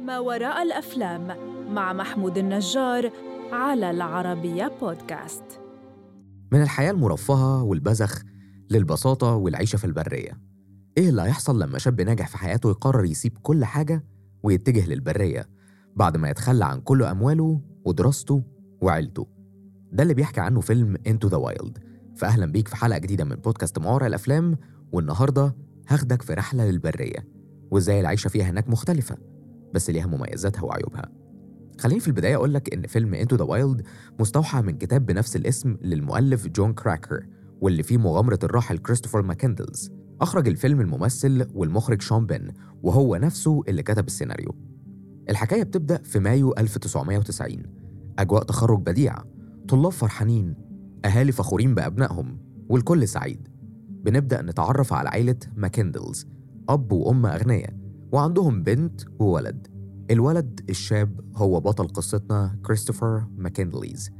ما وراء الأفلام مع محمود النجار على العربية بودكاست. من الحياة المرفهة والبذخ للبساطة والعيشة في البرية. إيه اللي هيحصل لما شاب ناجح في حياته يقرر يسيب كل حاجة ويتجه للبرية بعد ما يتخلى عن كل أمواله ودراسته وعيلته؟ ده اللي بيحكي عنه فيلم Into the Wild. فأهلا بيك في حلقة جديدة من بودكاست وراء الأفلام والنهاردة هاخدك في رحلة للبرية وإزاي العيشة فيها هناك مختلفة بس ليها مميزاتها وعيوبها. خليني في البداية أقول لك إن فيلم Into the Wild مستوحى من كتاب بنفس الاسم للمؤلف جون كراكر واللي فيه مغامرة الراحل كريستوفر ماكندلز. أخرج الفيلم الممثل والمخرج شون بن وهو نفسه اللي كتب السيناريو. الحكاية بتبدأ في مايو 1990 أجواء تخرج بديعة طلاب فرحانين أهالي فخورين بأبنائهم والكل سعيد. بنبدأ نتعرف على عائلة ماكندلز أب وأم أغنياء وعندهم بنت وولد. الولد الشاب هو بطل قصتنا كريستوفر ماكندليز.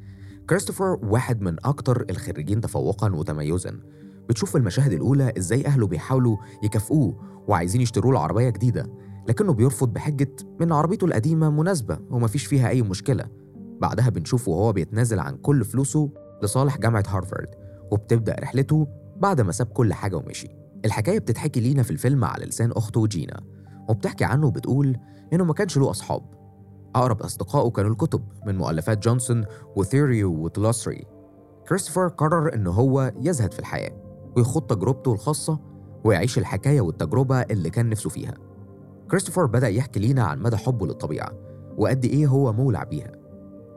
كريستوفر واحد من أكتر الخريجين تفوقا وتميزا. بتشوف في المشاهد الأولى إزاي أهله بيحاولوا يكافئوه وعايزين يشتروا له عربية جديدة لكنه بيرفض بحجة إن عربيته القديمة مناسبة ومفيش فيها أي مشكلة. بعدها بنشوفه وهو بيتنازل عن كل فلوسه لصالح جامعة هارفارد وبتبدأ رحلته بعد ما ساب كل حاجة ومشي. الحكاية بتتحكي لينا في الفيلم على لسان أخته جينا وبتحكي عنه وبتقول إنه ما كانش له أصحاب. أقرب أصدقائه كانوا الكتب من مؤلفات جونسون وثيريو وتلاسري كريستوفر قرر إن هو يزهد في الحياة ويخوض تجربته الخاصة ويعيش الحكاية والتجربة اللي كان نفسه فيها. كريستوفر بدأ يحكي لينا عن مدى حبه للطبيعة وقد إيه هو مولع بيها.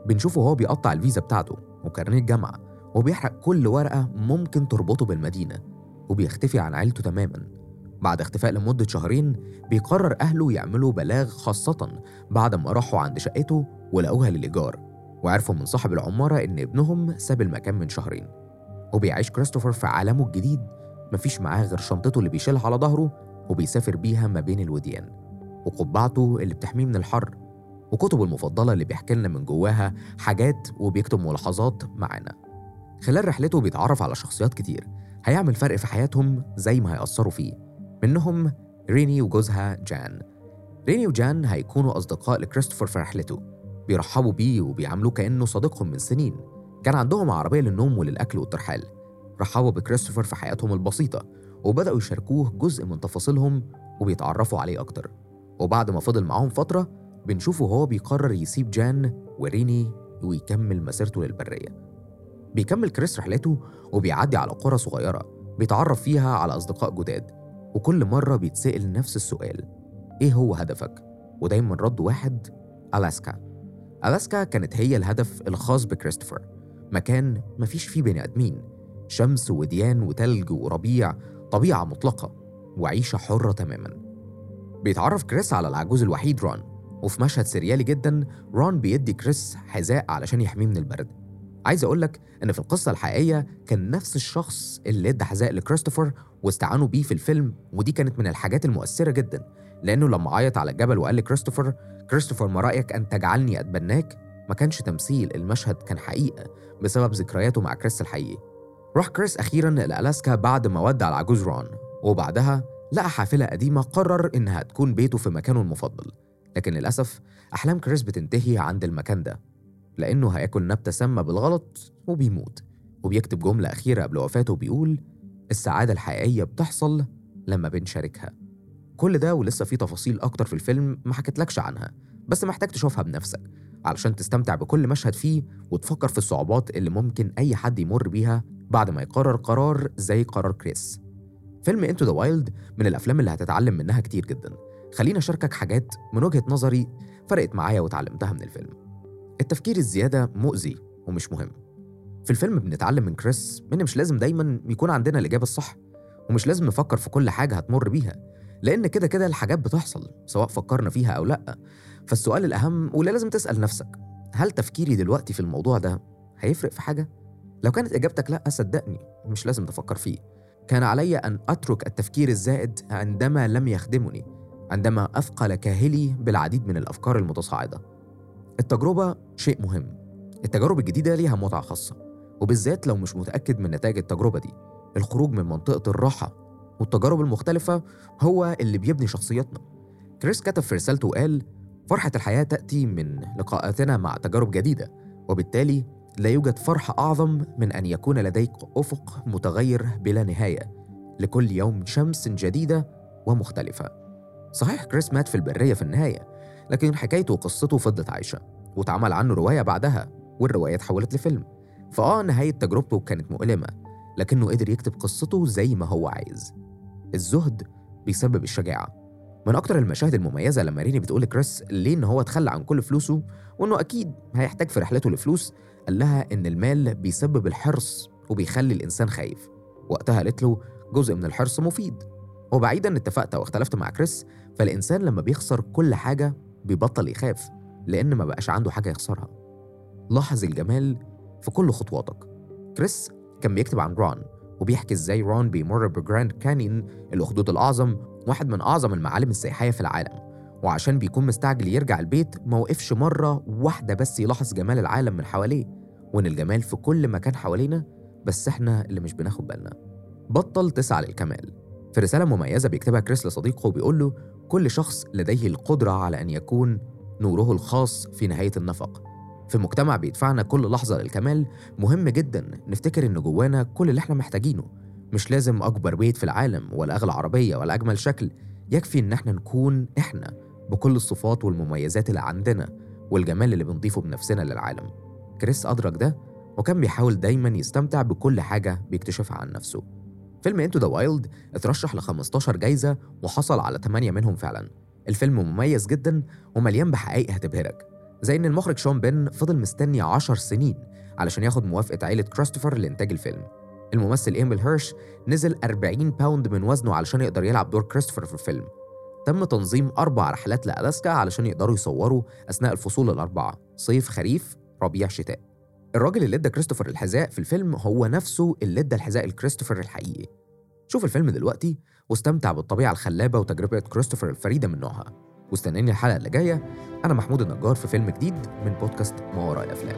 بنشوفه وهو بيقطع الفيزا بتاعته. وكارنيه الجامعة وبيحرق كل ورقة ممكن تربطه بالمدينة وبيختفي عن عيلته تماما. بعد اختفاء لمدة شهرين بيقرر أهله يعملوا بلاغ خاصة بعد ما راحوا عند شقته ولقوها للإيجار وعرفوا من صاحب العمارة إن ابنهم ساب المكان من شهرين. وبيعيش كريستوفر في عالمه الجديد مفيش معاه غير شنطته اللي بيشيلها على ظهره وبيسافر بيها ما بين الوديان. وقبعته اللي بتحميه من الحر وكتبه المفضلة اللي بيحكي لنا من جواها حاجات وبيكتب ملاحظات معانا. خلال رحلته بيتعرف على شخصيات كتير. هيعمل فرق في حياتهم زي ما هيأثروا فيه. منهم ريني وجوزها جان. ريني وجان هيكونوا أصدقاء لكريستوفر في رحلته. بيرحبوا بيه وبيعاملوه كأنه صديقهم من سنين. كان عندهم عربية للنوم وللأكل والترحال. رحبوا بكريستوفر في حياتهم البسيطة وبدأوا يشاركوه جزء من تفاصيلهم وبيتعرفوا عليه أكتر. وبعد ما فضل معاهم فترة بنشوفه هو بيقرر يسيب جان وريني ويكمل مسيرته للبرية. بيكمل كريس رحلته وبيعدي على قرى صغيرة بيتعرف فيها على أصدقاء جداد وكل مرة بيتسأل نفس السؤال إيه هو هدفك؟ ودايما رد واحد ألاسكا. ألاسكا كانت هي الهدف الخاص بكريستوفر. مكان مفيش فيه بني آدمين شمس وديان وتلج وربيع طبيعة مطلقة وعيشة حرة تماما. بيتعرف كريس على العجوز الوحيد رون. وفي مشهد سريالي جدا رون بيدي كريس حذاء علشان يحميه من البرد. عايز اقولك إن في القصة الحقيقية كان نفس الشخص اللي إدى حذاء لكريستوفر واستعانوا بيه في الفيلم ودي كانت من الحاجات المؤثرة جدا لأنه لما عيط على الجبل وقال لكريستوفر كريستوفر ما رأيك أن تجعلني أتبناك؟ ما كانش تمثيل المشهد كان حقيقة بسبب ذكرياته مع كريس الحقيقي. راح كريس أخيرا لألاسكا بعد ما ودع العجوز رون وبعدها لقى حافلة قديمة قرر إنها تكون بيته في مكانه المفضل. لكن للأسف أحلام كريس بتنتهي عند المكان ده لأنه هياكل نبتة سامة بالغلط وبيموت وبيكتب جملة أخيرة قبل وفاته بيقول السعادة الحقيقية بتحصل لما بنشاركها. كل ده ولسه في تفاصيل أكتر في الفيلم ما حكيتلكش عنها بس محتاج تشوفها بنفسك علشان تستمتع بكل مشهد فيه وتفكر في الصعوبات اللي ممكن أي حد يمر بيها بعد ما يقرر قرار زي قرار كريس. فيلم Into the Wild من الأفلام اللي هتتعلم منها كتير جدا. خليني أشاركك حاجات من وجهة نظري فرقت معايا وتعلمتها من الفيلم. التفكير الزيادة مؤذي ومش مهم. في الفيلم بنتعلم من كريس إن مش لازم دايما يكون عندنا الإجابة الصح ومش لازم نفكر في كل حاجة هتمر بيها لأن كده كده الحاجات بتحصل سواء فكرنا فيها أو لأ. فالسؤال الأهم واللي لازم تسأل نفسك هل تفكيري دلوقتي في الموضوع ده هيفرق في حاجة؟ لو كانت إجابتك لأ صدقني مش لازم تفكر فيه. كان علي أن أترك التفكير الزائد عندما لم يخدمني. عندما أثقل كاهلي بالعديد من الأفكار المتصاعدة. التجربة شيء مهم. التجارب الجديدة ليها متعة خاصة وبالذات لو مش متأكد من نتائج التجربة دي. الخروج من منطقة الراحة والتجارب المختلفة هو اللي بيبني شخصيتنا. كريس كتب في رسالته وقال فرحة الحياة تأتي من لقاءاتنا مع تجارب جديدة وبالتالي لا يوجد فرحة أعظم من أن يكون لديك أفق متغير بلا نهاية لكل يوم شمس جديدة ومختلفة. صحيح كريس مات في البرية في النهاية لكن حكايته وقصته فضلت عايشة واتعمل عنه رواية بعدها والرواية اتحولت لفيلم. فآه نهاية تجربته كانت مؤلمة لكنه قدر يكتب قصته زي ما هو عايز. الزهد بيسبب الشجاعة. من أكتر المشاهد المميزة لما ريني بتقول لكريس ليه إن هو اتخلى عن كل فلوسه وإنه أكيد هيحتاج في رحلته لفلوس قال لها إن المال بيسبب الحرص وبيخلي الإنسان خايف. وقتها قالت له جزء من الحرص مفيد. وبعيدا اتفقت أو اختلفت مع كريس فالإنسان لما بيخسر كل حاجة بيبطل يخاف لأن ما بقاش عنده حاجة يخسرها. لاحظ الجمال في كل خطواتك. كريس كان بيكتب عن ران وبيحكي إزاي ران بيمر بجراند كانيون الأخدود الأعظم واحد من أعظم المعالم السياحية في العالم. وعشان بيكون مستعجل يرجع البيت ما وقفش مرة واحدة بس يلاحظ جمال العالم من حواليه وإن الجمال في كل مكان حوالينا بس إحنا اللي مش بناخد بالنا. بطل تسعى للكمال. في رسالة مميزة بيكتبها كريس لصديقه وبيقول له كل شخص لديه القدرة على أن يكون نوره الخاص في نهاية النفق. في مجتمع بيدفعنا كل لحظة للكمال مهم جدا نفتكر إن جوانا كل اللي إحنا محتاجينه. مش لازم أكبر بيت في العالم ولا أغلى عربية ولا أجمل شكل يكفي إن إحنا نكون إحنا بكل الصفات والمميزات اللي عندنا والجمال اللي بنضيفه بنفسنا للعالم. كريس أدرك ده وكان بيحاول دايما يستمتع بكل حاجة بيكتشفها عن نفسه. فيلم Into the Wild اترشح ل 15 جايزة وحصل على 8 منهم فعلا. الفيلم مميز جدا ومليان بحقائق هتبهرك زي إن المخرج شون بن فضل مستني 10 سنين علشان ياخد موافقة عيلة كريستوفر لإنتاج الفيلم. الممثل إيميل هيرش نزل 40 pound من وزنه علشان يقدر يلعب دور كريستوفر في الفيلم. تم تنظيم أربع رحلات لألاسكا علشان يقدروا يصوروا أثناء الفصول الأربعة صيف خريف ربيع شتاء. الراجل اللي ادى كريستوفر الحذاء في الفيلم هو نفسه اللي ادى الحذاء لكريستوفر الحقيقي. شوف الفيلم دلوقتي واستمتع بالطبيعة الخلابة وتجربة كريستوفر الفريدة من نوعها. واستناني الحلقة اللي جاية. أنا محمود النجار في فيلم جديد من بودكاست ما وراء الأفلام.